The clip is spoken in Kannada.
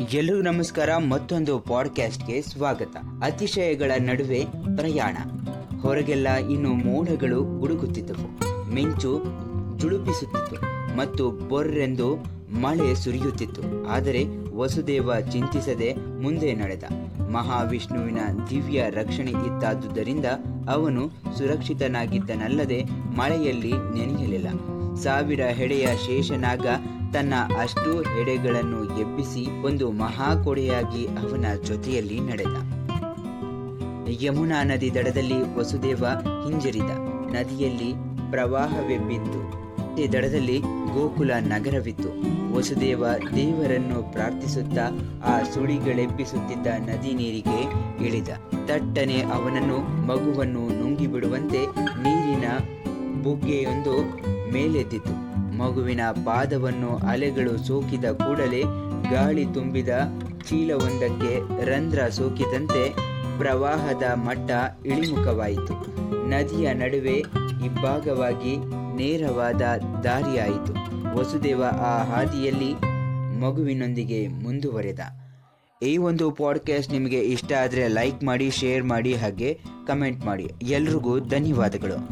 ಎಲ್ಲರಿಗೂ ನಮಸ್ಕಾರ, ಮತ್ತೊಂದು ಪಾಡ್ಕ್ಯಾಸ್ಟ್ಗೆ ಸ್ವಾಗತ. ಅತಿಶಯಗಳ ನಡುವೆ ಪ್ರಯಾಣ. ಹೊರಗೆಲ್ಲ ಇನ್ನು ಮೋಡಗಳು ಗುಡುಗುತ್ತಿದ್ದವು. ಮಿಂಚು ಜುಳುಪಿಸುತ್ತಿತ್ತು ಮತ್ತು ಬೊರ್ರೆಂದು ಮಳೆ ಸುರಿಯುತ್ತಿತ್ತು. ಆದರೆ ವಸುದೇವ ಚಿಂತಿಸದೆ ಮುಂದೆ ನಡೆದ. ಮಹಾವಿಷ್ಣುವಿನ ದಿವ್ಯ ರಕ್ಷಣೆ ಇತ್ತಾದುದರಿಂದ ಅವನು ಸುರಕ್ಷಿತನಾಗಿದ್ದನಲ್ಲದೆ ಮಳೆಯಲ್ಲಿ ನೆನೆಯಲಿಲ್ಲ. ಸಾವಿರ ಹೆಡೆಯ ಶೇಷನಾಗ ತನ್ನ ಅಷ್ಟು ಹೆಡೆಗಳನ್ನು ಎಬ್ಬಿಸಿ ಒಂದು ಮಹಾಕೊಡೆಯಾಗಿ ಅವನ ಜೊತೆಯಲ್ಲಿ ನಡೆದ. ಯಮುನಾ ನದಿ ದಡದಲ್ಲಿ ವಸುದೇವ ಹಿಂಜರಿದ. ನದಿಯಲ್ಲಿ ಪ್ರವಾಹವೆಬ್ಬಿತ್ತು. ಈ ದಡದಲ್ಲಿ ಗೋಕುಲ ನಗರವಿತ್ತು. ವಸುದೇವ ದೇವರನ್ನು ಪ್ರಾರ್ಥಿಸುತ್ತಾ ಆ ಸುಳಿಗಳೆಬ್ಬಿಸುತ್ತಿದ್ದ ನದಿ ನೀರಿಗೆ ಇಳಿದ. ತಟ್ಟನೆ ಅವನನ್ನು ಮಗುವನ್ನು ನುಂಗಿಬಿಡುವಂತೆ ನೀರಿನ ಬುಗ್ಗೆಯೊಂದು ಮೇಲೆದ್ದಿತು ಮಗುವಿನ ಪಾದವನ್ನು ಅಲೆಗಳು ಸೋಕಿದ ಕೂಡಲೇ ಗಾಳಿ ತುಂಬಿದ ಚೀಲವೊಂದಕ್ಕೆ ರಂಧ್ರ ಸೋಕಿದಂತೆ ಪ್ರವಾಹದ ಮಟ್ಟ ಇಳಿಮುಖವಾಯಿತು. ನದಿಯ ನಡುವೆ ಇಬ್ಬಾಗವಾಗಿ ನೇರವಾದ ದಾರಿಯಾಯಿತು. ವಸುದೇವ ಆ ಹಾದಿಯಲ್ಲಿ ಮಗುವಿನೊಂದಿಗೆ ಮುಂದುವರೆದ. ಈ ಒಂದು ಪಾಡ್ಕಾಸ್ಟ್ ನಿಮಗೆ ಇಷ್ಟ ಆದರೆ ಲೈಕ್ ಮಾಡಿ, ಶೇರ್ ಮಾಡಿ, ಹಾಗೆ ಕಮೆಂಟ್ ಮಾಡಿ. ಎಲ್ರಿಗೂ ಧನ್ಯವಾದಗಳು.